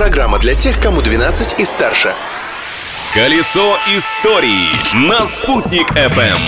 Программа для тех, кому 12 и старше. Колесо истории на «Спутник FM.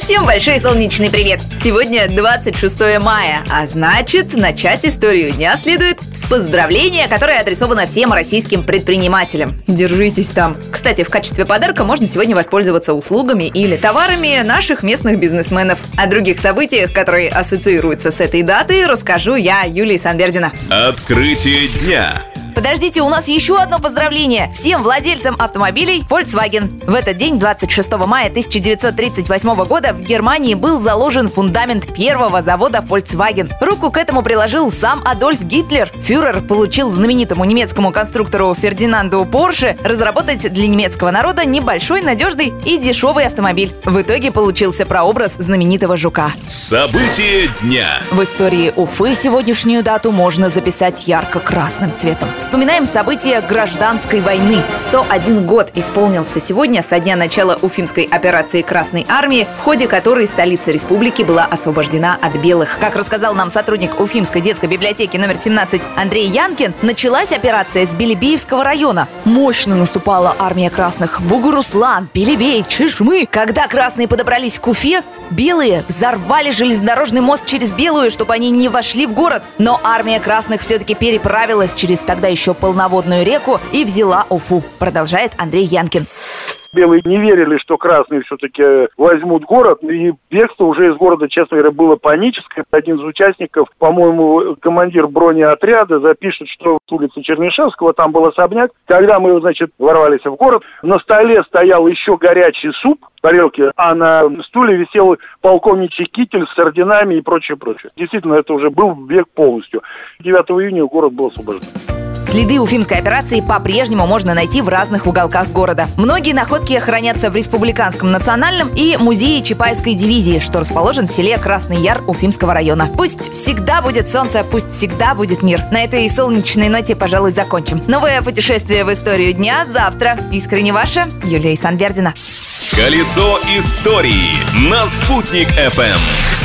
Всем большой солнечный привет! Сегодня 26 мая, а значит, начать историю дня следует с поздравления, которое адресовано всем российским предпринимателям. Держитесь там! Кстати, в качестве подарка можно сегодня воспользоваться услугами или товарами наших местных бизнесменов. О других событиях, которые ассоциируются с этой датой, расскажу я, Юлия Санбердина. Открытие дня. Подождите, у нас еще одно поздравление всем владельцам автомобилей Volkswagen. В этот день, 26 мая 1938 года, в Германии был заложен фундамент первого завода Volkswagen. Руку к этому приложил сам Адольф Гитлер. Фюрер получил знаменитому немецкому конструктору Фердинанду Порше разработать для немецкого народа небольшой, надежный и дешевый автомобиль. В итоге получился прообраз знаменитого жука. Событие дня. В истории Уфы сегодняшнюю дату можно записать ярко-красным цветом. Вспоминаем события гражданской войны. 101 год исполнился сегодня со дня начала Уфимской операции Красной Армии, в ходе которой столица республики была освобождена от белых. Как рассказал нам сотрудник Уфимской детской библиотеки номер 17 Андрей Янкин, началась операция с Белебеевского района. Мощно наступала армия красных. Бугуруслан, Белебей, Чешмы. Когда красные подобрались к Уфе, белые взорвали железнодорожный мост через Белую, чтобы они не вошли в город. Но армия красных все-таки переправилась через тогда еще полноводную реку и взяла Уфу, продолжает Андрей Янкин. Белые не верили, что красные все-таки возьмут город, и бегство уже из города, честно говоря, было паническое. Один из участников, по-моему, командир бронеотряда, запишет, что с улицы Чернышевского там был особняк. Когда мы, значит, ворвались в город, на столе стоял еще горячий суп, тарелки, а на стуле висел полковничий китель с орденами и прочее, прочее. Действительно, это уже был век полностью. 9 июня город был освобожден. Следы уфимской операции по-прежнему можно найти в разных уголках города. Многие находки хранятся в Республиканском национальном и музее Чапаевской дивизии, что расположен в селе Красный Яр Уфимского района. Пусть всегда будет солнце, пусть всегда будет мир. На этой солнечной ноте, пожалуй, закончим. Новое путешествие в историю дня завтра. Искренне ваша Юлия Санбердина. Колесо истории на «Спутник FM.